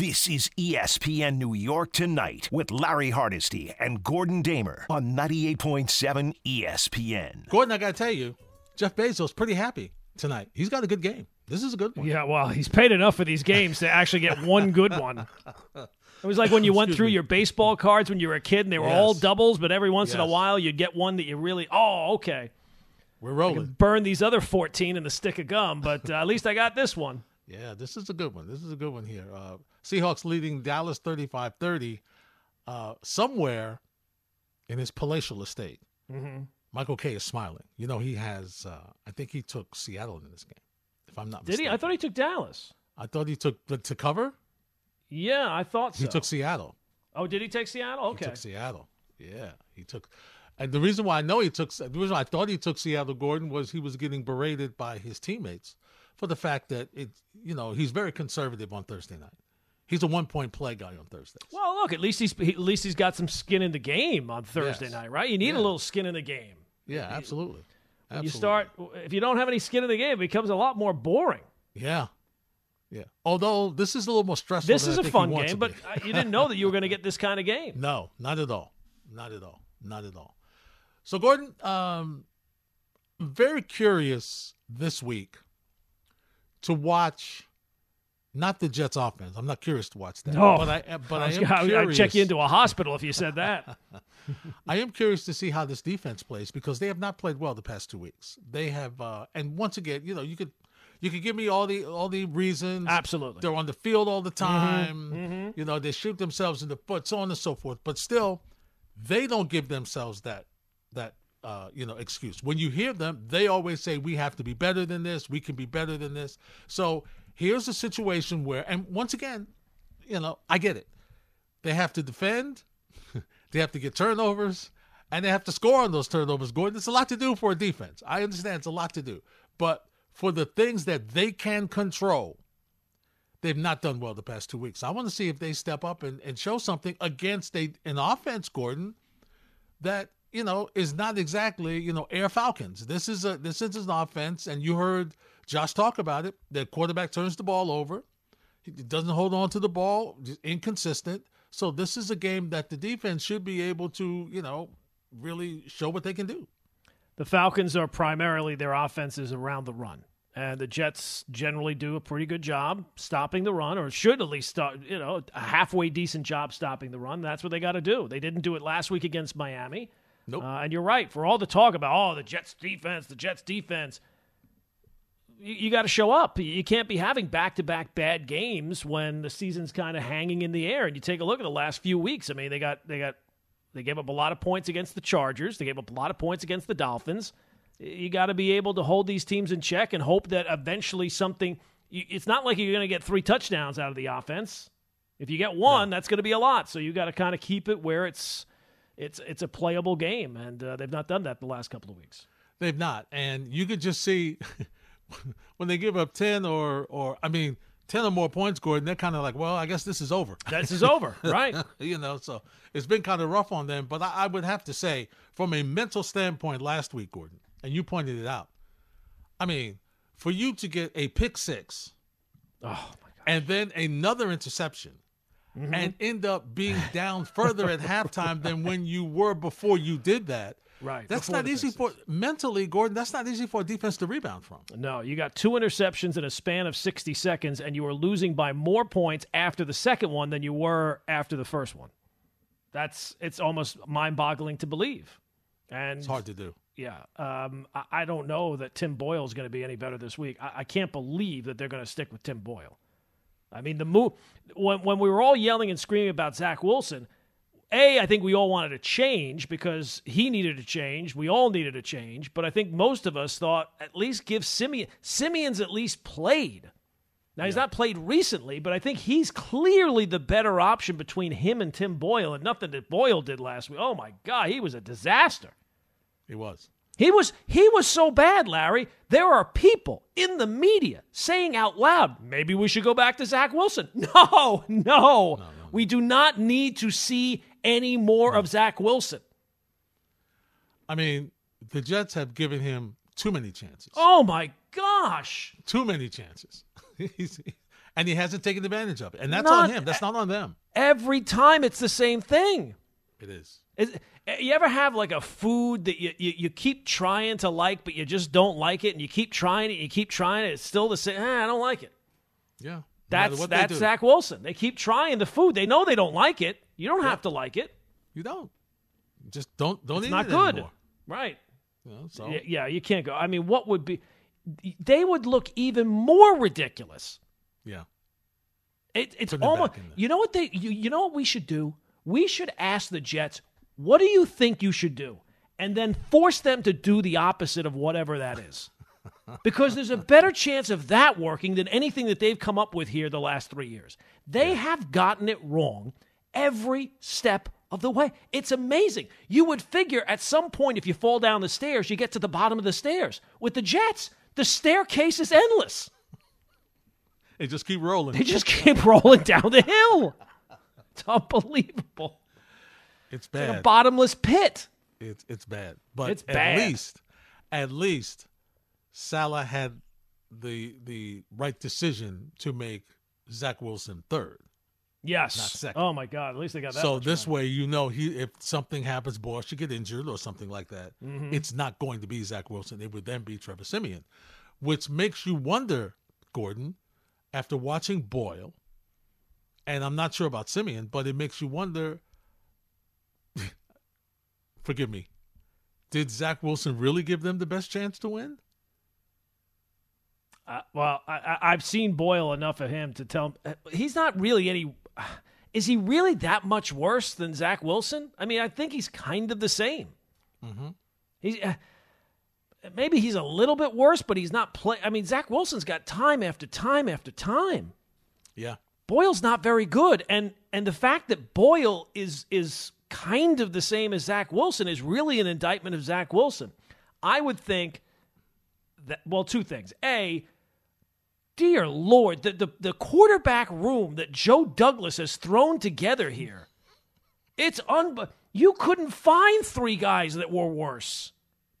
This is ESPN New York Tonight with Larry Hardesty and Gordon Damer on 98.7 ESPN. Gordon, I got to tell you, Jeff Bezos pretty happy tonight. He's got a good game. This is a good one. Yeah, well, he's paid enough for these games to actually get one good one. It was like when you went Excuse through me. your baseball cards when you were a kid and they were all doubles, but every once in a while you'd get one that you really, oh, okay. We're rolling. Burn these other 14 in the stick of gum, but uh, at least I got this one. Yeah, this is a good one. This is a good one here. Uh, Seahawks leading Dallas 35 30 uh, somewhere in his palatial estate. Mm-hmm. Michael Kay is smiling. You know, he has, uh, I think he took Seattle in this game, if I'm not Did he? I thought he took Dallas. I thought he took the, to cover. Yeah, I thought so. He took Seattle. oh, did he take Seattle? He Okay. took Seattle. Yeah, he took. And the reason why I know he took, the reason why I thought he took Seattle, Gordon, was he was getting berated by his teammates for the fact that it, you know, he's very conservative on Thursday night. He's a one point play guy on Thursday. Well, look, at least he's he, at least he's got some skin in the game on Thursday Yes. night, right? You need Yeah. a little skin in the game. Yeah, absolutely. Absolutely. You start if you don't have any skin in the game, it becomes a lot more boring. Yeah, yeah. Although this is a little more stressful. This is I a fun game, but you didn't know that you were going to get this kind of game. No, not at all. Not at all. Not at all. So, Gordon, um, very curious this week to watch not the Jets offense. I'm not curious to watch that. No. but I uh, but I, was am gonna- curious. I'd check you into a hospital if you said that. I am curious to see how this defense plays because they have not played well the past two weeks. They have, uh, and once again, you know, you could you could give me all the all the reasons. Absolutely. they're on the field all the mm-hmm. time. Mm-hmm. You know, they shoot themselves in the foot, so on and so forth. But still, they don't give themselves that that uh, you know excuse. When you hear them, they always say we have to be better than this. We can be better than this. So here's a situation where, and once again, you know, I get it. They have to defend. they have to get turnovers, and they have to score on those turnovers. Gordon, it's a lot to do for a defense. I understand it's a lot to do, but for the things that they can control, they've not done well the past two weeks. I want to see if they step up and, and show something against a an offense, Gordon, that you know is not exactly you know Air Falcons. This is a this is an offense, and you heard Josh talk about it. The quarterback turns the ball over. He doesn't hold on to the ball, inconsistent. So this is a game that the defense should be able to, you know, really show what they can do. The Falcons are primarily their offenses around the run. And the Jets generally do a pretty good job stopping the run, or should at least start, you know, a halfway decent job stopping the run. That's what they got to do. They didn't do it last week against Miami. Nope. Uh, and you're right. For all the talk about, oh, the Jets defense, the Jets defense, you, you got to show up. You can't be having back to back bad games when the season's kind of hanging in the air. And you take a look at the last few weeks. I mean, they got they got they gave up a lot of points against the Chargers. They gave up a lot of points against the Dolphins. You got to be able to hold these teams in check and hope that eventually something. you- It's not like you're going to get three touchdowns out of the offense. If you get one, that's going to be a lot. So you got to kind of keep it where it's it's it's a playable game, and uh, they've not done that the last couple of weeks. They've not, and you could just see when they give up ten or or I mean ten or more points, Gordon. They're kind of like, well, I guess this is over. This is over, right? you know, so it's been kind of rough on them. But I, I would have to say, from a mental standpoint, last week, Gordon, and you pointed it out. I mean, for you to get a pick six, Oh my god! and then another interception, and end up being down further at halftime than when you were before you did that. Right, That's not easy for mentally, Gordon. That's not easy for a defense to rebound from. No, you got two interceptions in a span of 60 seconds, and you were losing by more points after the second one than you were after the first one. That's it's almost mind-boggling to believe. And It's hard to do. yeah, um, I, I don't know that Tim Boyle is going to be any better this week. I, I can't believe that they're going to stick with Tim Boyle. I mean, the move when when we were all yelling and screaming about Zach Wilson. A, I think we all wanted a change because he needed a change. We all needed a change, but I think most of us thought at least give Siemian. Siemian's at least played. Now he's not played recently, but I think he's clearly the better option between him and Tim Boyle, and nothing that Boyle did last week. Oh my God, he was a disaster. He was. He was he was so bad, Larry. There are people in the media saying out loud, maybe we should go back to Zach Wilson. No, no. We do not need to see any more of Zach Wilson. I mean, the Jets have given him too many chances. Oh my gosh. Too many chances. And he hasn't taken advantage of it. And that's Not- on him. That's not on them. Every time it's the same thing. It is. Is, you ever have like a food that you, you, you keep trying to like, but you just don't like it, and you keep trying it, you keep trying it, it's still the same. Eh, I don't like it. Yeah. That's that's. Zach Wilson. They keep trying the food. They know they don't like it. You don't have to like it. You don't. Just don't don't It's eat not it good. anymore. Right. Know, so Yeah, you can't go. I mean, what would be? They would look even more ridiculous. yeah. It, it's almost. You know what they? You, you know what we should do? We should ask the Jets, "What do you think you should do?" And then force them to do the opposite of whatever that is. because there's a better chance of that working than anything that they've come up with here the last three years. They have gotten it wrong every step of the way. It's amazing. You would figure at some point, if you fall down the stairs, you get to the bottom of the stairs. With the Jets, the staircase is endless. They just keep rolling. They just keep rolling down the hill. It's unbelievable. It's Like a bad. bottomless pit. It's it's bad. But It's bad. at least at least Salah had the the right decision to make Zach Wilson third. Yes. Not second. Oh my God! At least they got that. so this way you know he if something happens, boy, should get injured or something like that, Mm-hmm. it's not going to be Zach Wilson. It would then be Trevor Siemian. Which makes you wonder, Gordon, after watching Boyle, and I'm not sure about Siemian, but it makes you wonder forgive me. Did Zach Wilson really give them the best chance to win? Uh, well, I, I, I've seen Boyle enough of him to tell him uh, he's not really any. Is he really that much worse than Zach Wilson? I mean, I think he's kind of the same. Mm-hmm. He's uh, maybe he's a little bit worse, but he's not play. I mean, Zach Wilson's got time after time after time. Yeah. Boyle's not very good, and and the fact that Boyle is is kind of the same as Zach Wilson is really an indictment of Zach Wilson. I would think that well, two things. A, dear Lord, the the, the quarterback room that Joe Douglas has thrown together here, it's un. You couldn't find three guys that were worse.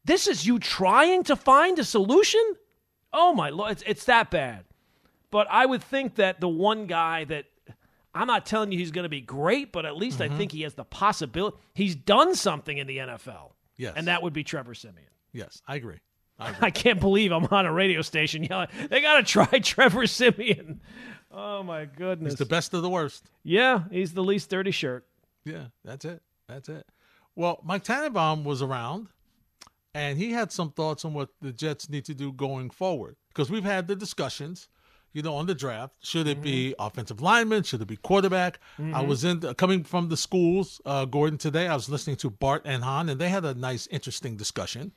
This is you trying to find a solution. Oh my lord, it's, it's that bad. But I would think that the one guy that I'm not telling you he's going to be great, but at least Mm-hmm. I think he has the possibility. He's done something in the NFL. Yes. And that would be Trevor Siemian. Yes, I agree. I agree. I can't believe I'm on a radio station yelling, they got to try Trevor Siemian. Oh, my goodness. He's the best of the worst. yeah, he's the least dirty shirt. Yeah, that's it. That's it. Well, Mike Tannenbaum was around, and he had some thoughts on what the Jets need to do going forward. Because we've had the discussions, you know, on the draft. Should it be mm-hmm. offensive lineman? Should it be quarterback? I mm-hmm. was in uh, coming from the schools, uh, Gordon today. I was listening to Bart and Hahn, and they had a nice, interesting discussion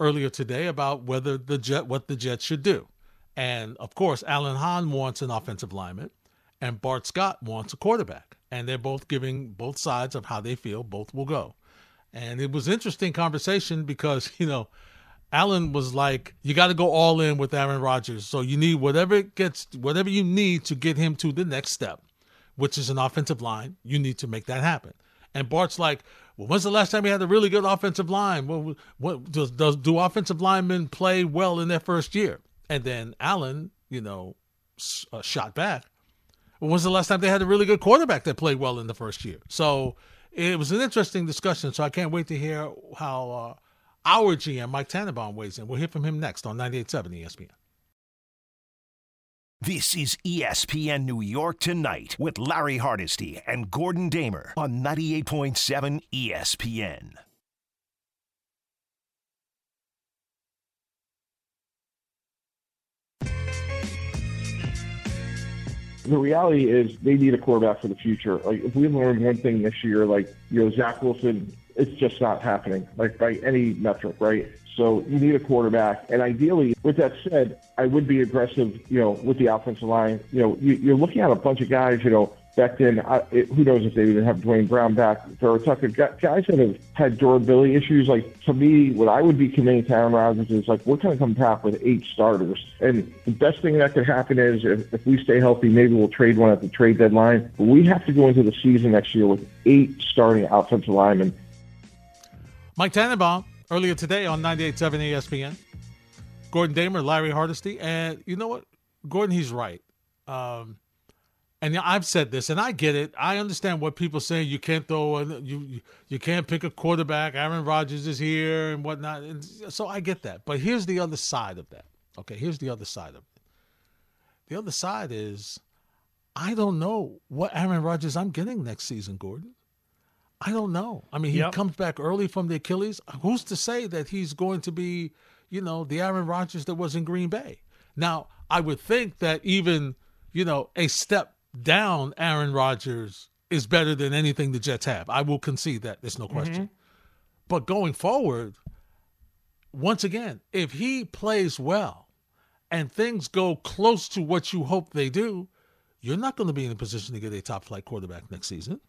earlier today about whether the Jet what the Jets should do. And of course, Alan Hahn wants an offensive lineman, and Bart Scott wants a quarterback. And they're both giving both sides of how they feel both will go. And it was interesting conversation because, you know, Alan was like, you got to go all in with Aaron Rodgers. So you need whatever it gets, whatever you need to get him to the next step, which is an offensive line. You need to make that happen. And Bart's like, well, when's the last time you had a really good offensive line? Well, what does, does do offensive linemen play well in their first year? And then Alan, you know, uh, shot back. When was the last time they had a really good quarterback that played well in the first year? So it was an interesting discussion. So I can't wait to hear how uh, our GM, Mike Tannenbaum, weighs in. We'll hear from him next on 98.7 ESPN. This is ESPN New York Tonight with Larry Hardesty and Gordon Damer on 98.7 ESPN. the reality is they need a quarterback for the future. Like if we learn one thing this year, like you know Zach Wilson, it's just not happening. Like by any metric, right? So you need a quarterback, and ideally, with that said, I would be aggressive, you know, with the offensive line. You know, you, you're looking at a bunch of guys, you know, back then. I, it, who knows if they even have Duane Brown back, or Tucker, gu- guys that have had durability issues. Like to me, what I would be committing to Aaron Rodgers is like we're going to come back with eight starters, and the best thing that could happen is if, if we stay healthy, maybe we'll trade one at the trade deadline. But we have to go into the season next year with eight starting offensive linemen. Mike Tannenbaum earlier today on 98.7 ESPN. Gordon Damer, Larry Hardesty. And you know what? Gordon, he's right. Um, and I've said this, and I get it. I understand what people say. You can't throw, a, you you can't pick a quarterback. Aaron Rodgers is here and whatnot. And so I get that. But here's the other side of that. Okay, here's the other side of it. The other side is, I don't know what Aaron Rodgers I'm getting next season, Gordon. I don't know. I mean, he Yep. comes back early from the Achilles. Who's to say that he's going to be, you know, the Aaron Rodgers that was in Green Bay? Now, I would think that even, you know, a step down Aaron Rodgers is better than anything the Jets have. I will concede that. There's no question. Mm-hmm. But going forward, once again, if he plays well and things go close to what you hope they do, you're not going to be in a position to get a top flight quarterback next season.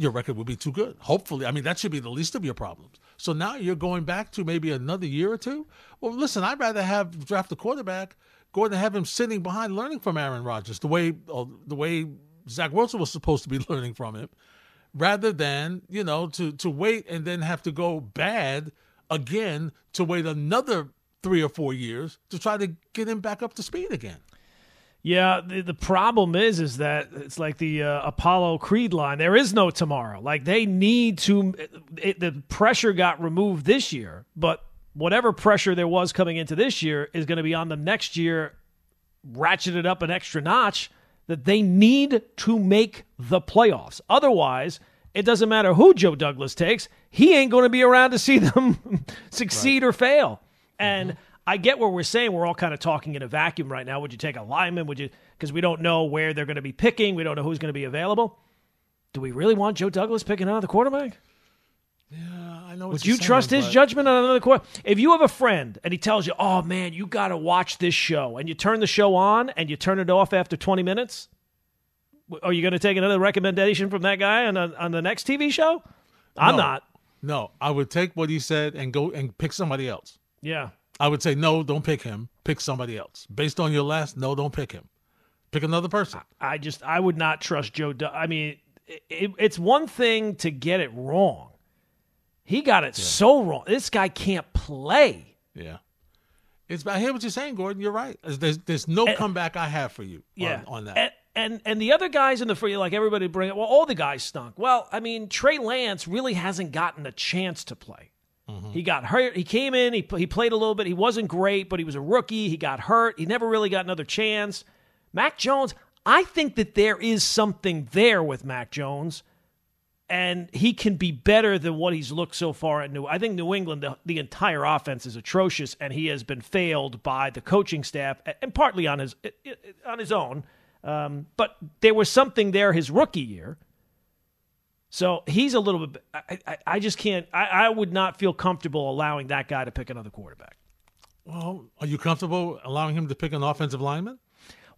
Your record would be too good. Hopefully, I mean, that should be the least of your problems. So now you're going back to maybe another year or two. Well, listen, I'd rather have draft a quarterback, go and have him sitting behind learning from Aaron Rodgers the way uh, the way Zach Wilson was supposed to be learning from him, rather than you know to to wait and then have to go bad again to wait another three or four years to try to get him back up to speed again. Yeah, the, the problem is, is that it's like the uh, Apollo Creed line. There is no tomorrow. Like they need to. It, the pressure got removed this year, but whatever pressure there was coming into this year is going to be on them next year, ratcheted up an extra notch. That they need to make the playoffs. Otherwise, it doesn't matter who Joe Douglas takes. He ain't going to be around to see them succeed or fail. And I get where we're saying we're all kind of talking in a vacuum right now. Would you take a lineman? Would you? Because we don't know where they're going to be picking. We don't know who's going to be available. Do we really want Joe Douglas picking another quarterback? Yeah, I know. what Would you're saying, trust his but- judgment on another quarter? If you have a friend and he tells you, "Oh man, you got to watch this show," and you turn the show on and you turn it off after 20 minutes, are you going to take another recommendation from that guy on the, on the next TV show? I'm No. not. No, I would take what he said and go and pick somebody else. Yeah. I would say no, don't pick him. Pick somebody else. Based on your last, no, don't pick him. Pick another person. I just I would not trust Joe. Du- I mean, it, it, it's one thing to get it wrong. He got it so wrong. This guy can't play. Yeah. It's I hear what you're saying, Gordon. You're right. There's there's, no comeback I have for you Yeah, on, on that. And, and and the other guys in the free, like everybody bring it. Well, all the guys stunk. Well, I mean, Trey Lance really hasn't gotten a chance to play. Mm-hmm. He got hurt. He came in. He he played a little bit. He wasn't great, but he was a rookie. He got hurt. He never really got another chance. Mac Jones. I think that there is something there with Mac Jones, and he can be better than what he's looked so far at New. I think New England, the, the entire offense is atrocious, and he has been failed by the coaching staff, and partly on his on his own. Um, but there was something there his rookie year. So he's a little bit. I, I, I just can't. I, I would not feel comfortable allowing that guy to pick another quarterback. well, are you comfortable allowing him to pick an offensive lineman?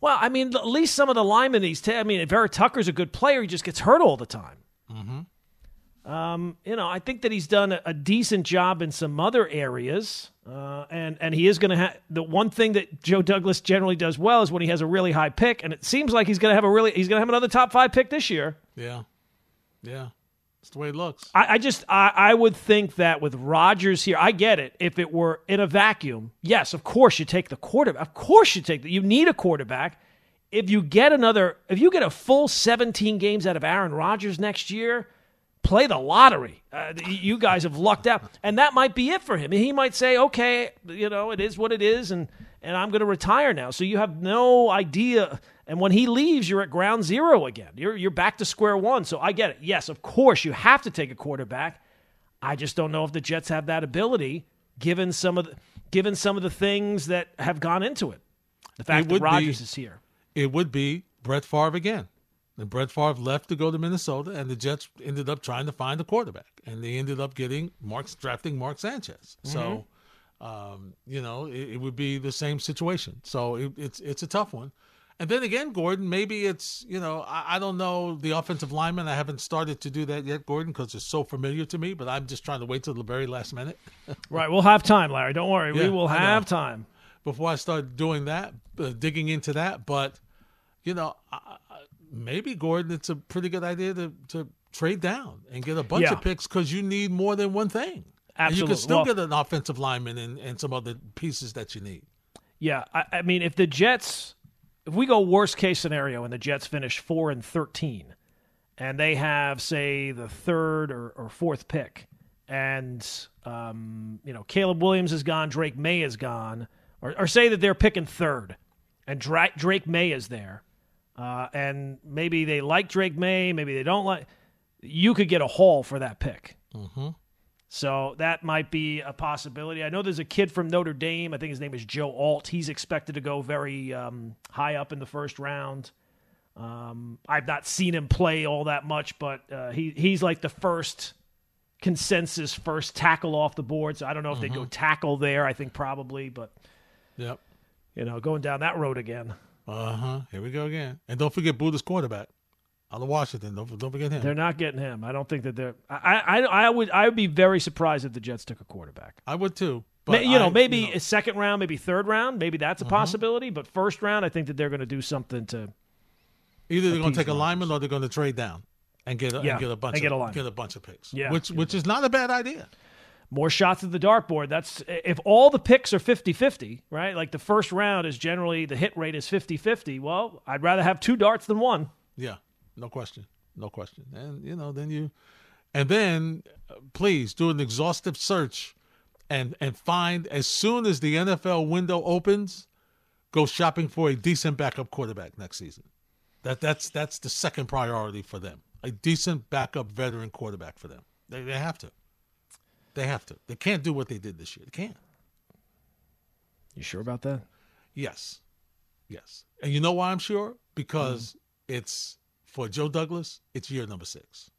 Well, I mean, at least some of the linemen he's. ta- I mean, Vera Tucker's a good player. He just gets hurt all the time. Um, you know, I think that he's done a, a decent job in some other areas, uh, and and he is going to have the one thing that Joe Douglas generally does well is when he has a really high pick, and it seems like he's going to have a really he's going to have another top five pick this year. Yeah. Yeah. It's the way it looks. I, I just I, I would think that with Rodgers here, I get it. If it were in a vacuum, yes, of course you take the quarterback. Of course you take the, you need a quarterback. If you get another, if you get a full 17 games out of Aaron Rodgers next year, play the lottery. Uh, you guys have lucked out, and that might be it for him. He might say, "Okay, you know, it is what it is," and and I'm going to retire now. So you have no idea. And when he leaves, you're at ground zero again. You're you're back to square one. So I get it. Yes, of course you have to take a quarterback. I just don't know if the Jets have that ability, given some of the given some of the things that have gone into it. The fact It that be- Rodgers is here. It would be Brett Favre again. And Brett Favre left to go to Minnesota, and the Jets ended up trying to find a quarterback, and they ended up getting Mark drafting Mark Sanchez. So, um, you know, it, it would be the same situation. So it, it's it's a tough one. And then again, Gordon, maybe it's you know I, I don't know the offensive lineman. I haven't started to do that yet, Gordon, because it's so familiar to me. But I'm just trying to wait till the very last minute Right. We'll have time, Larry. Don't worry. we will have time. before I start doing that, uh, digging into that. But you know, I, maybe Gordon, it's a pretty good idea to to trade down and get a bunch Yeah. of picks because you need more than one thing. And you can still Well- get an offensive lineman and, and some other pieces that you need. Yeah, I, I mean, if the Jets if we go worst case scenario and the Jets finish four and thirteen, and they have say the third or, or fourth pick, and um, you know Caleb Williams is gone, Drake Maye is gone, or, or say that they're picking third, and Dra- Drake Maye is there, uh, and maybe they like Drake Maye, maybe they don't like. You could get a haul for that pick. Mm-hmm. So that might be a possibility. I know there's a kid from Notre Dame. I think his name is Joe Alt. He's expected to go very um, high up in the first round. Um, I've not seen him play all that much, but uh, he he's like the first consensus first tackle off the board. So I don't know if they go tackle there. I think probably, but Yep. you know, going down that road again. Uh huh. Here we go again. And don't forget Buddha's quarterback out of Washington. Don't don't forget him. They're not getting him. I don't think that they're. I I, I would I would be very surprised if the Jets took a quarterback. I would too. But you know, I- maybe you know, a second round, maybe third round, maybe that's a uh-huh. possibility. But first round, I think that they're going to do something to. either they're going to take a lineman or they're going to trade down and get a, Yeah, and get a bunch of get a get a bunch of picks. Yeah. which which is not a bad idea. more shots at the dartboard. That's if all the picks are 50-50, right? Like the first round is generally the hit rate is 50-50. Well, I'd rather have two darts than one. Yeah, no question, no question. And you know, then you, and then please do an exhaustive search, and and find as soon as the NFL window opens, go shopping for a decent backup quarterback next season. That that's that's the second priority for them. A decent backup veteran quarterback for them. They they have to. They have to. They can't do what they did this year. They can't. You sure about that? Yes. Yes. And you know why I'm sure? Because mm-hmm. it's for Joe Douglas, it's year number six.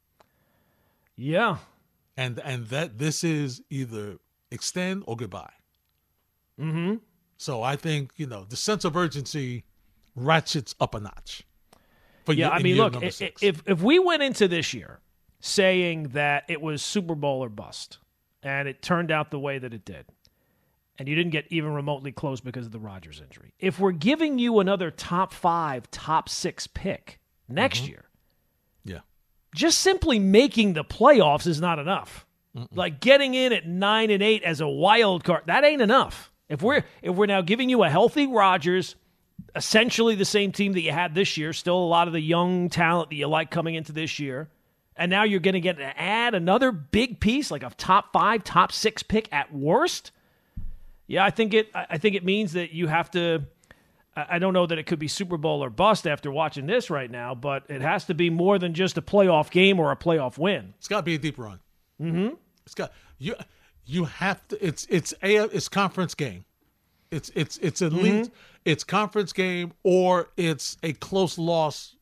Yeah. And and that this is either extend or goodbye. Mm-hmm. So I think, you know, the sense of urgency ratchets up a notch. For Yeah, I mean, look, number i- i- six. if if we went into this year saying that it was Super Bowl or bust, and it turned out the way that it did, and you didn't get even remotely close because of the Rodgers injury, if we're giving you another top five, top six pick next Mm-hmm. year, yeah. just simply making the playoffs is not enough. Like getting in at nine and eight as a wild card, that ain't enough. If we're if we're now giving you a healthy Rodgers, essentially the same team that you had this year, still a lot of the young talent that you like coming into this year, and now you're going to get to add another big piece, like a top five, top six pick at worst. Yeah, I think it. I think it means that you have to. I don't know that it could be Super Bowl or bust after watching this right now, but it has to be more than just a playoff game or a playoff win. It's got to be a deep run. Mm-hmm. It's got you. You have to. It's it's a it's conference game. It's it's it's elite. It's conference game or it's a close loss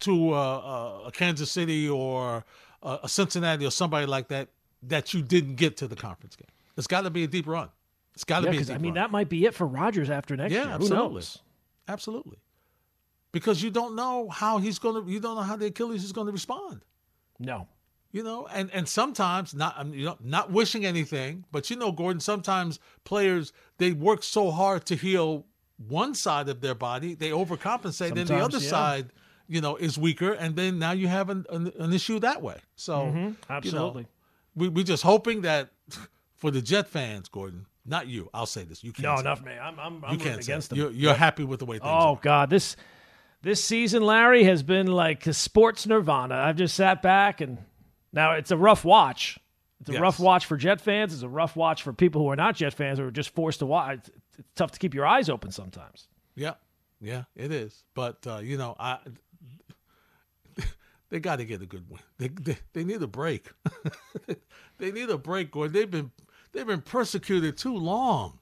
to uh, uh, a Kansas City or uh, a Cincinnati or somebody like that that you didn't get to the conference game. It's got to be a deep run. It's got to Yeah, be I mean run. that might be it for Rodgers after next Yeah, year. absolutely. Knows? Absolutely. Because you don't know how he's going to. You don't know how the Achilles is going to respond. No. you know and and sometimes not I'm, you know not wishing anything but you know gordon sometimes players they work so hard to heal one side of their body they overcompensate then the other yeah. side you know is weaker and then now you have an, an, an issue that way so mm-hmm. you know, Absolutely. we, we're just hoping that for the jet fans gordon not you i'll say this you can't No, it. me. I'm I'm, you I'm rooting can't against them. you're, you're happy with the way things Oh are God, this this season, Larry, has been like a sports nirvana. I've just sat back and now it's a rough watch. It's a Yes. rough watch for Jet fans. It's a rough watch for people who are not Jet fans who are just forced to watch. It's, it's tough to keep your eyes open sometimes. Yeah, yeah, it is. But uh, you know, I they got to get a good win. They, they they need a break. they need a break, Gordon. They've been they've been persecuted too long.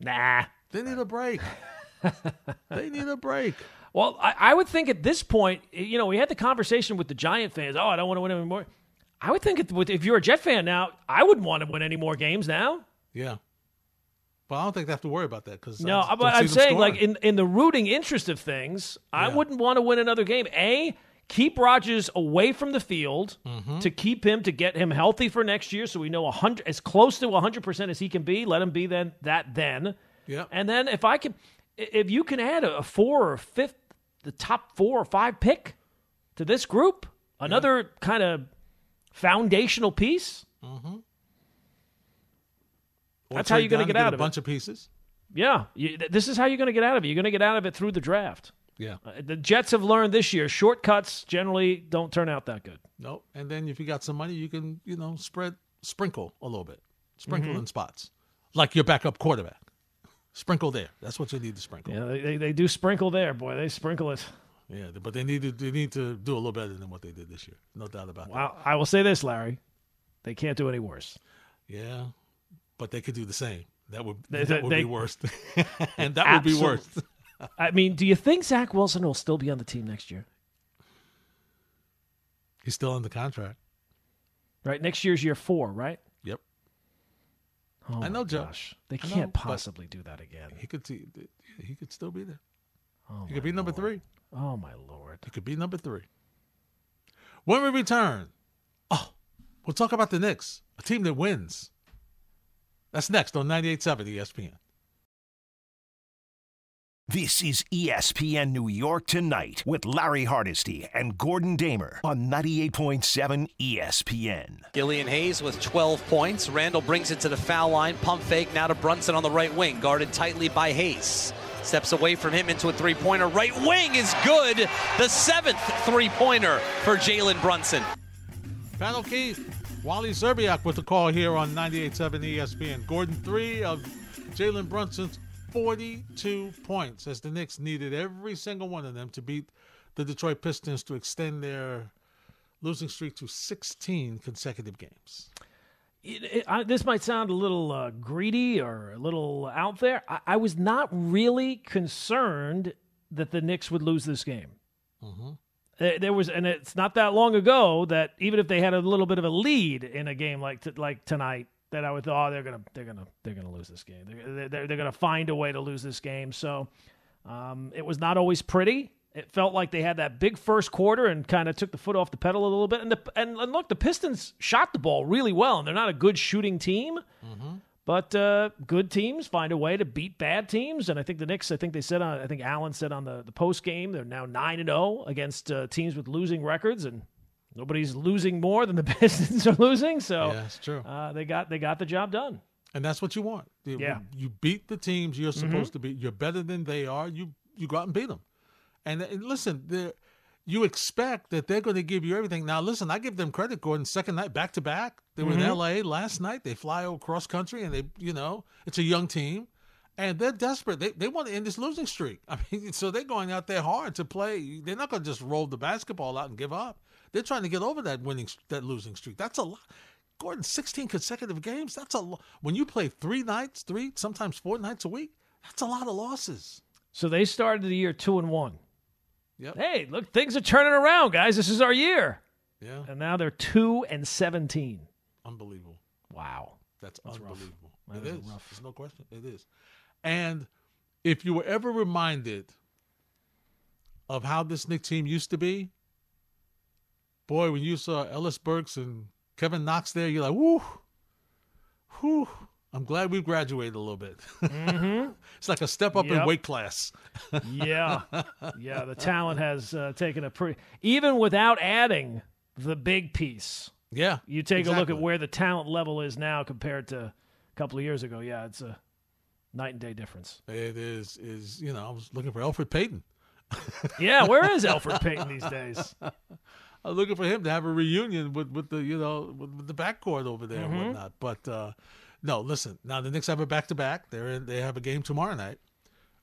Nah. They need a break. they need a break. Well, I, I would think at this point, you know, we had the conversation with the Giant fans. Oh, I don't want to win anymore. I would think if, if you're a Jet fan now, I wouldn't want to win any more games now. Yeah. But I don't think they have to worry about that because uh, No, but I'm saying like in, in the rooting interest of things, I wouldn't want to win another game. A, keep Rodgers away from the field Mm-hmm. to keep him to get him healthy for next year, so we know 100 as close to 100 percent as he can be. Let him be then that then. Yeah. And then if I can, if you can add a, a four or fifth, the top four or five pick to this group, another kind of foundational piece. Or That's how you're gonna get and out a of it. bunch of pieces. Yeah, you, th- this is how you're going to get out of it. You're going to get out of it through the draft. Yeah. Uh, the Jets have learned this year shortcuts generally don't turn out that good. No. And then if you got some money, you can, you know, spread, sprinkle a little bit, sprinkle Mm-hmm. in spots, like your backup quarterback. Sprinkle there. That's what you need to sprinkle. Yeah, they, they, they do sprinkle there, boy. They sprinkle it. Yeah, but they need to they need to do a little better than what they did this year. No doubt about Wow. I will say this, Larry. They can't do any worse. Yeah, but they could do the same. That would They- that would they- be worse, and that would be worse. I mean, do you think Zach Wilson will still be on the team next year? He's still on the contract. Right? Next year's year four, right? Yep, Oh I know, Josh. They I can't know, possibly do that again. he could see, he could still be there. Oh, He could be number Lord. three. Oh, my Lord. He could be number three. When we return, oh, we'll talk about the Knicks, a team that wins. That's next on 98.7 ESPN. This is ESPN New York Tonight with Larry Hardesty and Gordon Damer on 98.7 ESPN. Killian Hayes with 12 points. Randle brings it to the foul line. Pump fake now to Brunson on the right wing, guarded tightly by Hayes. Steps away from him into a three pointer. Right wing is good. The seventh three pointer for Jalen Brunson. Panel Keith, Wally Szczerbiak with the call here on 98.7 ESPN. Gordon, three of Jalen Brunson's 42 points as the Knicks needed every single one of them to beat the Detroit Pistons to extend their losing streak to 16 consecutive games. It, it, I, this might sound a little uh, greedy or a little out there. I, I was not really concerned that the Knicks would lose this game. There, there was, and it's not that long ago that even if they had a little bit of a lead in a game like t- like tonight, that I would thought, oh, they're gonna they're gonna they're gonna lose this game. They're they're, they're gonna find a way to lose this game. So um, it was not always pretty. It felt like they had that big first quarter and kind of took the foot off the pedal a little bit. And, the, and and look, the Pistons shot the ball really well, and they're not a good shooting team. But uh, good teams find a way to beat bad teams, and I think the Knicks. I think they said on. I think Allen said on the, the post game they're now nine and zero against uh, teams with losing records, and nobody's losing more than the Pistons are losing. So Yeah, it's true. uh, they got they got the job done. And that's what you want. You- Yeah. You beat the teams you're supposed to beat. You're better than they are. You you go out and beat them. And, and listen, you expect that they're going to give you everything. Now, listen, I give them credit, Gordon. Second night, back to back. They were in L.A. last night. They fly across country, and they, you know, it's a young team, and they're desperate. They, they want to end this losing streak. I mean, so they're going out there hard to play. They're not going to just roll the basketball out and give up. They're trying to get over that winning, that losing streak. That's a lot. Gordon, 16 consecutive games. That's a lot. When you play three nights, three, sometimes four nights a week, that's a lot of losses. So they started the year two and one. Yep. Hey, look, things are turning around, guys. This is our year, Yeah. and now they're two and seventeen. Unbelievable. Wow. That's, rough. unbelievable. That It is is. rough. There's no question. It is. And if you were ever reminded of how this Knick team used to be, boy, when you saw Alec Burks and Kevin Knox there, you're like, whoo, whoo. I'm glad we've graduated a little bit. it's like a step up in weight class. Yeah, yeah. The talent has uh, taken a pretty. Even without adding the big piece, Yeah. you take a look at where the talent level is now compared to a couple of years ago. Yeah, it's a night and day difference. It is, is you know, I was looking for Elfrid Payton. Yeah, where is Elfrid Payton these days? I'm looking for him to have a reunion with, with the you know with, with the backcourt over there and whatnot. But uh, no, listen. Now the Knicks have a back to back. They're in, they have a game tomorrow night.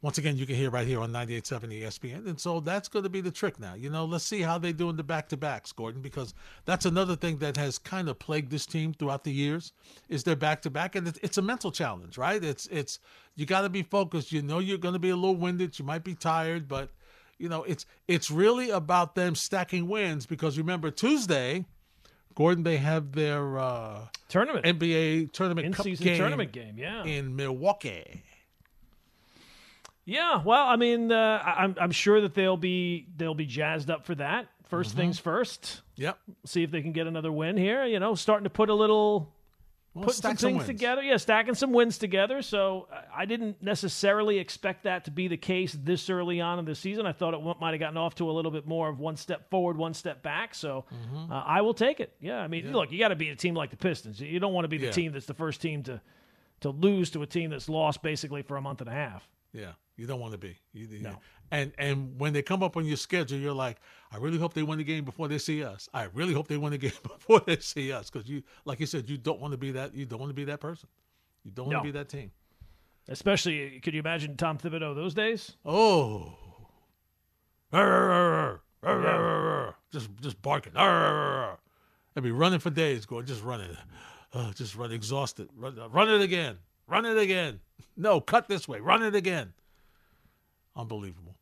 Once again, you can hear right here on 98.7 ESPN, and so that's going to be the trick now. You know, let's see how they do in the back to backs, Gordon, because that's another thing that has kind of plagued this team throughout the years is their back to back, and it's, it's a mental challenge, right? It's it's you got to be focused. You know, you're going to be a little winded. You might be tired, but you know, it's it's really about them stacking wins because remember Tuesday, Gordon, they have their uh, Tournament, NBA tournament cup in-season game tournament game. Yeah, in Milwaukee. Yeah, well, I mean, uh, I'm I'm sure that they'll be they'll be jazzed up for that. 1st Mm-hmm. things first. Yep. See if they can get another win here. You know, starting to put a little Well, put some stack some things together. Yeah, stacking some wins together. So I- didn't necessarily expect that to be the case this early on in the season. I thought it might have gotten off to a little bit more of one step forward, one step back. So Mm-hmm. uh, I will take it. Yeah, I mean, look, you got to beat a team like the Pistons. You don't want to be the Yeah. team that's the first team to to lose to a team that's lost basically for a month and a half. Yeah, you don't want to be. You, you- No. And and when they come up on your schedule, you're like, I really hope they win the game before they see us. I really hope they win the game before they see us because you, like you said, you don't want to be that. You don't want to be that person. You don't want No. to be that team. Especially, could you imagine Tom Thibodeau those days? Oh. Arr. Just just barking. I'd be running for days, going just running. Oh, just run exhausted. Run, run it again. Run it again. No, cut this way. Run it again. Unbelievable.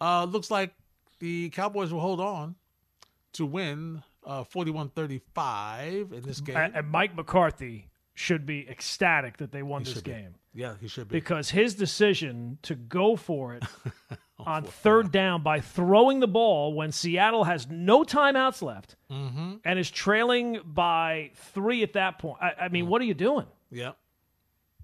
Uh, looks like the Cowboys will hold on to win uh, 41-35 in this game. And, and Mike McCarthy should be ecstatic that they won this should be. game yeah, he should be. because his decision to go for it on third down by throwing the ball when Seattle has no timeouts left Mm-hmm. and is trailing by three at that point. I, I mean, what are you doing? yeah.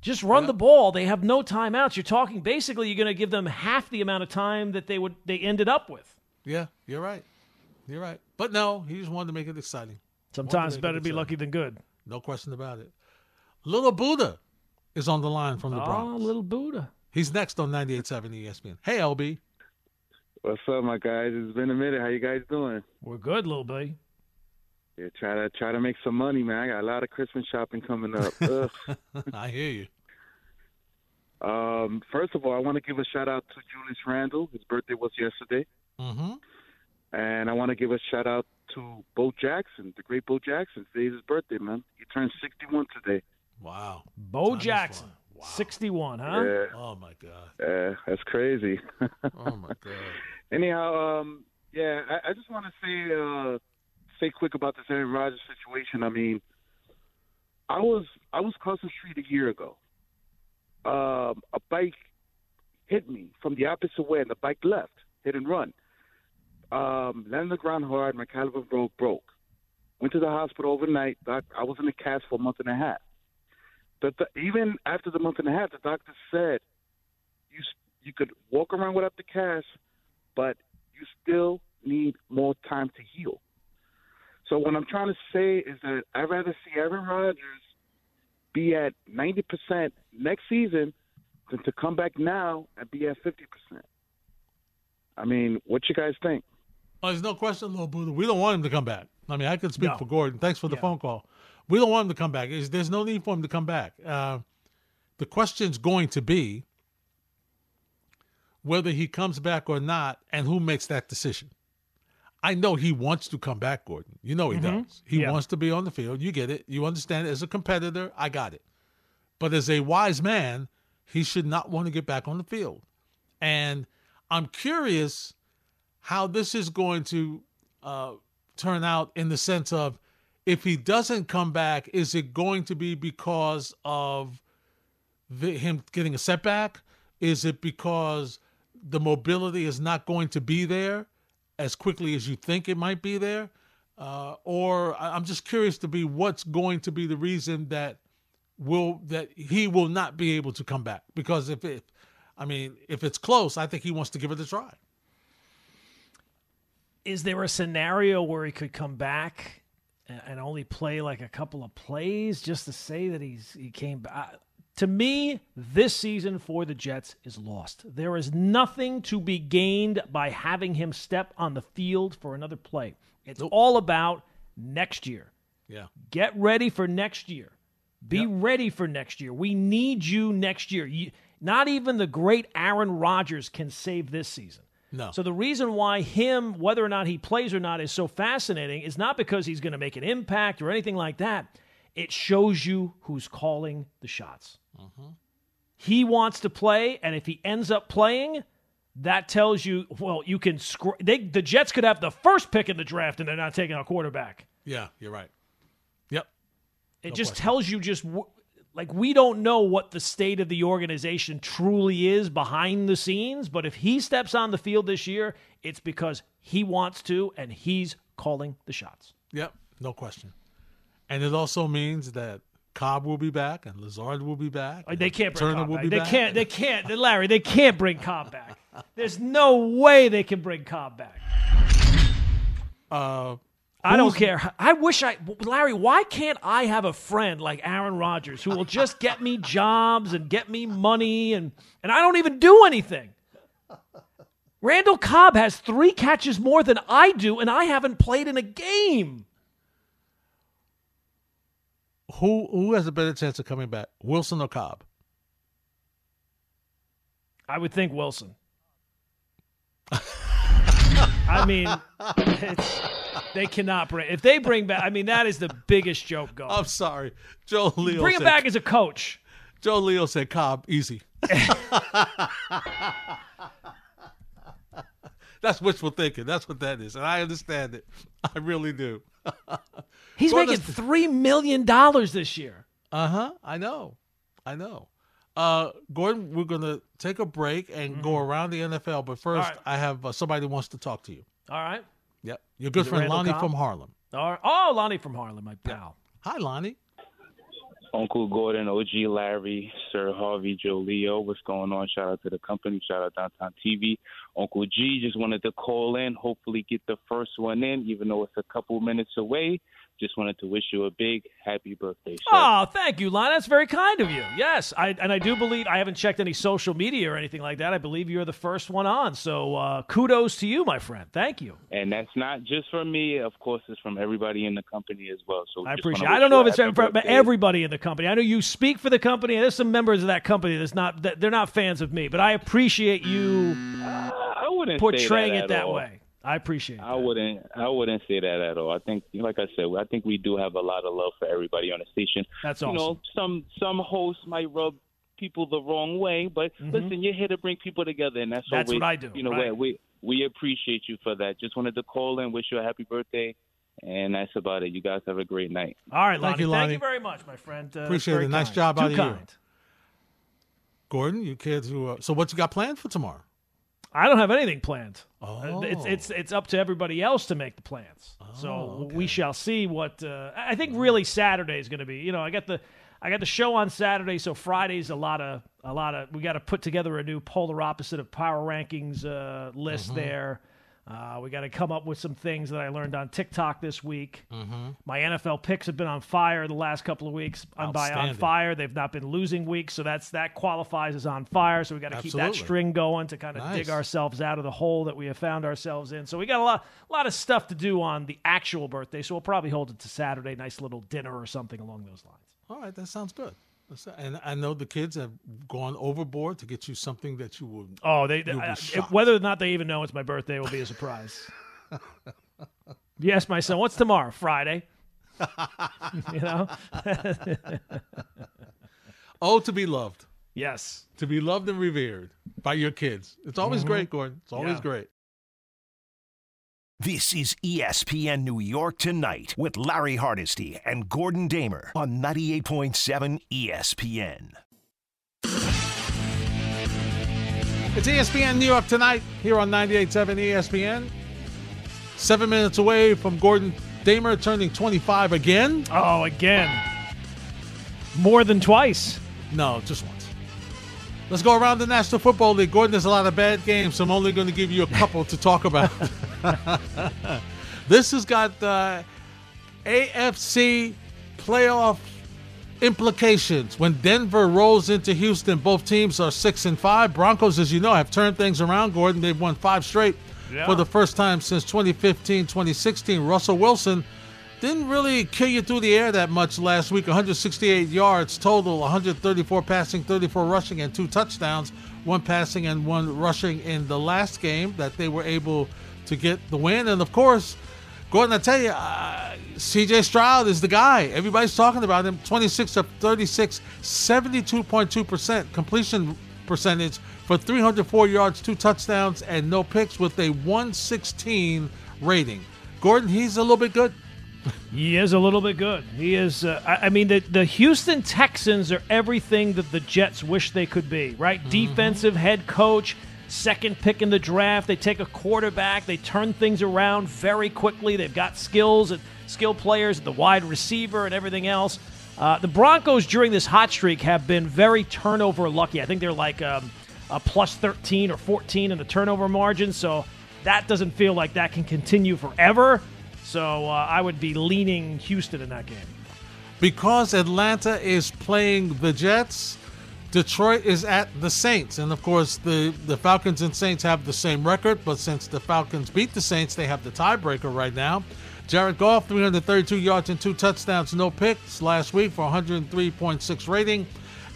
Just run the ball. They have no timeouts. You're talking basically you're going to give them half the amount of time that they would they ended up with. Yeah, you're right. You're right. But no, he just wanted to make it exciting. Sometimes better to be excited. lucky than good. No question about it. Little Buddha is on the line from the Oh, Bronx. little Buddha. He's next on 98.7 ESPN. Hey, LB. What's up, my guys? It's been a minute. How you guys doing? We're good, little B. Yeah, try to try to make some money, man. I got a lot of Christmas shopping coming up. I hear you. um, first of all, I want to give a shout out to Julius Randle. His birthday was yesterday, Mm-hmm. and I want to give a shout out to Bo Jackson, the great Bo Jackson. Today's his birthday, man. He turned 61 today. Wow. Bo Time Jackson. Wow. 61, huh? Yeah, Oh, my God. yeah, that's crazy. Oh, my God. Anyhow, um, yeah, I, I just want to say uh, say quick about this Aaron Rodgers situation. I mean, I was I was crossing the street a year ago. Um, a bike hit me from the opposite way, and the bike left, hit and run. Um, landed on the ground hard. My collarbone broke. Broke. Went to the hospital overnight. Doc, I was in a cast for a month and a half. But the, even after the month and a half, the doctor said you you could walk around without the cast, but you still need more time to heal. So what I'm trying to say is that I'd rather see Aaron Rodgers be at 90% next season than to come back now and be at 50%. I mean, what you guys think? Oh, there's no question, little Buddha. We don't want him to come back. I mean, I could speak No. for Gordon. Thanks for the Yeah. phone call. We don't want him to come back. There's, there's no need for him to come back. Uh, the question's going to be whether he comes back or not and who makes that decision. I know he wants to come back, Gordon. You know he does. He Yeah. wants to be on the field. You get it. You understand it. As a competitor, I got it. But as a wise man, he should not want to get back on the field. And I'm curious how this is going to uh, turn out in the sense of if he doesn't come back, is it going to be because of the, him getting a setback? Is it because the mobility is not going to be there as quickly as you think it might be there? Uh, or I'm just curious to be what's going to be the reason that will that he will not be able to come back because if it I mean if it's close I think he wants to give it a try. Is there a scenario where he could come back and, and only play like a couple of plays just to say that he's he came back? To me, this season for the Jets is lost. There is nothing to be gained by having him step on the field for another play. It's all about next year. Yeah. Get ready for next year. Be ready for next year. We need you next year. You, not even the great Aaron Rodgers can save this season. No. So the reason why him, whether or not he plays or not, is so fascinating is not because he's going to make an impact or anything like that. It shows you who's calling the shots. Mm-hmm. He wants to play, and if he ends up playing, that tells you, well, you can. Scr- they, the Jets could have the first pick in the draft, and they're not taking a quarterback. Yeah, you're right. Yep. It just tells you just w- like we don't know what the state of the organization truly is behind the scenes, but if he steps on the field this year, it's because he wants to and he's calling the shots. Yep. No question. And it also means that Cobb will be back and Lazard will be back. They can't bring Turner Cobb will back. be They back. can't. They can't. Larry, they can't bring Cobb back. There's no way they can bring Cobb back. Uh, I don't care. I wish I, Larry. Why can't I have a friend like Aaron Rodgers who will just get me jobs and get me money and and I don't even do anything. Randall Cobb has three catches more than I do, and I haven't played in a game. Who who has a better chance of coming back, Wilson or Cobb? I would think Wilson. I mean, it's, they cannot bring. If they bring back, I mean, that is the biggest joke going. I'm sorry, Joe Leo. bring him back as a coach. Joe Leo said Cobb easy. That's wishful thinking. That's what that is, and I understand it. I really do. He's Well, making that's- three million dollars this year. Uh huh. I know. I know. Uh, Gordon, we're gonna take a break and go around the NFL, but first, right. I have uh, somebody who wants to talk to you. All right. Yep, your good it friend Lonnie Cobb? from Harlem. All right. Oh, Lonnie from Harlem, my pal. Hi, Lonnie. Uncle Gordon, OG Larry, Sir Harvey, Joe Leo. What's going on? Shout out to the company. Shout out Downtown TV. Uncle G just wanted to call in, hopefully get the first one in, even though it's a couple minutes away. Just wanted to wish you a big happy birthday, sir. Oh, thank you, Lonnie. That's very kind of you. Yes, I and I do believe I haven't checked any social media or anything like that. I believe you're the first one on. So uh, kudos to you, my friend. Thank you. And that's not just from me. Of course, it's from everybody in the company as well. So I appreciate. it. I don't know if it's for birthday. everybody in the company. I know you speak for the company, there's some members of that company that's not that they're not fans of me, but I appreciate you I wouldn't portraying it that at that all. way. I appreciate. I that. wouldn't. I wouldn't say that at all. I think, like I said, I think we do have a lot of love for everybody on the station. That's awesome. you know, some some hosts might rub people the wrong way, but listen, you're here to bring people together, and that's, Mm-hmm. That's we, what I do, You know, right. we we appreciate you for that. Just wanted to call and wish you a happy birthday, and that's about it. You guys have a great night. All right, Lonnie. you, Lonnie. Thank you very much, my friend. Uh, Appreciate very it. Nice job Too out of you. kind. Gordon, you care to? Uh, so, what you got planned for tomorrow? I don't have anything planned. Oh. It's it's it's up to everybody else to make the plans. so we shall see what. Uh, I I think really Saturday is going to be. You know, I got the I got the show on Saturday, so Friday's a lot of a lot of. We got to put together a new polar opposite of power rankings uh, list Mm-hmm. there. Uh, we got to come up with some things that I learned on TikTok this week. Mm-hmm. My NFL picks have been on fire the last couple of weeks. I'm by on fire, they've not been losing weeks, so that's that qualifies as on fire. So we got to keep that string going to kind of Nice. dig ourselves out of the hole that we have found ourselves in. So we got a lot, a lot of stuff to do on the actual birthday. So we'll probably hold it to Saturday, nice little dinner or something along those lines. All right, that sounds good. And I know the kids have gone overboard to get you something that you would. Oh, they uh, whether or not they even know it's my birthday will be a surprise. yes, my son. What's tomorrow? Friday. you know. Oh, to be loved, Yes. to be loved and revered by your kids. It's always great, Gordon. It's always Mm-hmm. Yeah. great. This is ESPN New York Tonight with Larry Hardesty and Gordon Damer on 98.7 ESPN. It's ESPN New York tonight here on 98.7 ESPN. Seven minutes away from Gordon Damer turning 25 again. Oh, again. More than twice. No, just once. Let's go around the National Football League. Gordon, there's a lot of bad games, so I'm only going to give you a couple to talk about. this has got uh, AFC playoff implications. When Denver rolls into Houston, both teams are six and five. Broncos, as you know, have turned things around. Gordon, they've won five straight Yeah. for the first time since 2015, 2016. Russell Wilson didn't really kill you through the air that much last week. 168 yards total, 134 passing, 34 rushing, and two touchdowns. One passing and one rushing in the last game that they were able to get the win. And of course, Gordon, I tell you, uh, CJ Stroud is the guy. Everybody's talking about him. 26 of 36, 72.2% completion percentage for 304 yards, two touchdowns, and no picks with a 116 rating. Gordon, he's a little bit good. He is a little bit good. He is. Uh, I, I mean, the the Houston Texans are everything that the Jets wish they could be. Right? Defensive head coach, second pick in the draft. They take a quarterback. They turn things around very quickly. They've got skills and skill players at the wide receiver and everything else. Uh, the Broncos during this hot streak have been very turnover lucky. I think they're like um, a plus 13 or 14 in the turnover margin. So that doesn't feel like that can continue forever. So uh, I would be leaning Houston in that game. Because Atlanta is playing the Jets, Detroit is at the Saints. And of course, the, the Falcons and Saints have the same record, but since the Falcons beat the Saints, they have the tiebreaker right now. Jared Goff, 332 yards and two touchdowns, no picks last week for 103.6 rating.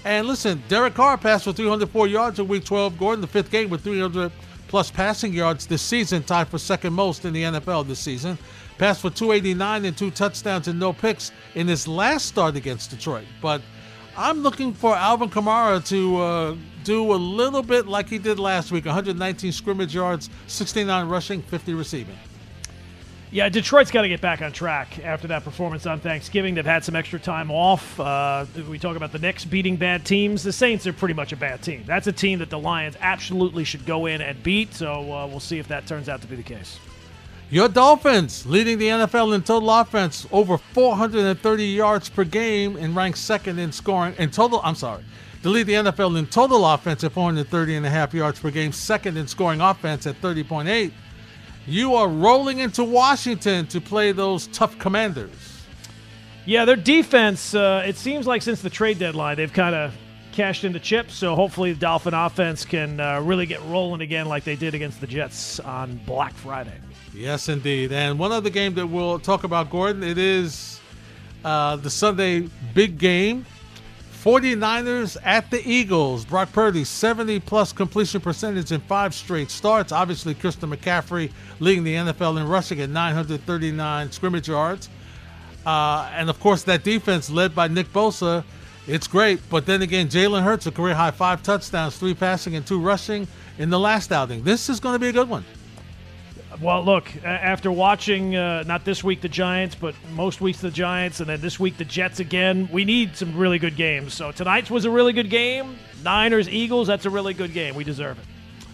And listen, Derek Carr passed for 304 yards in week 12. Gordon, the fifth game with 300 plus passing yards this season, tied for second most in the NFL this season. Passed for 289 and two touchdowns and no picks in his last start against Detroit. But I'm looking for Alvin Kamara to uh, do a little bit like he did last week 119 scrimmage yards, 69 rushing, 50 receiving. Yeah, Detroit's got to get back on track after that performance on Thanksgiving. They've had some extra time off. Uh, we talk about the Knicks beating bad teams. The Saints are pretty much a bad team. That's a team that the Lions absolutely should go in and beat. So uh, we'll see if that turns out to be the case. Your Dolphins leading the NFL in total offense, over 430 yards per game, and ranked second in scoring in total. I'm sorry, to lead the NFL in total offense at 430 and a half yards per game, second in scoring offense at 30.8. You are rolling into Washington to play those tough commanders. Yeah, their defense, uh, it seems like since the trade deadline, they've kind of cashed into chips. So hopefully the Dolphin offense can uh, really get rolling again like they did against the Jets on Black Friday. Yes, indeed. And one other game that we'll talk about, Gordon, it is uh, the Sunday big game. 49ers at the Eagles. Brock Purdy, 70 plus completion percentage in five straight starts. Obviously, Christian McCaffrey leading the NFL in rushing at 939 scrimmage yards. Uh, and of course, that defense led by Nick Bosa, it's great. But then again, Jalen Hurts, a career high five touchdowns, three passing, and two rushing in the last outing. This is going to be a good one. Well, look, after watching uh, not this week the Giants, but most weeks the Giants, and then this week the Jets again, we need some really good games. So tonight's was a really good game. Niners, Eagles, that's a really good game. We deserve it.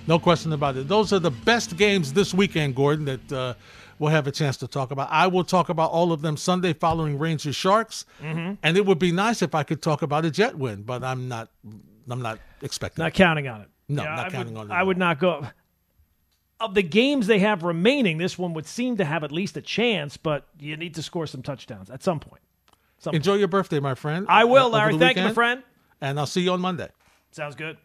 No question about it. Those are the best games this weekend, Gordon, that uh, we'll have a chance to talk about. I will talk about all of them Sunday following Rangers Sharks, mm-hmm. and it would be nice if I could talk about a Jet win, but I'm not. I'm not expecting. Not it. counting on it. No, yeah, not I counting would, on it. I would not go of the games they have remaining, this one would seem to have at least a chance, but you need to score some touchdowns at some point. Some Enjoy point. your birthday, my friend. I will, Larry. Thank weekend, you, my friend. And I'll see you on Monday. Sounds good.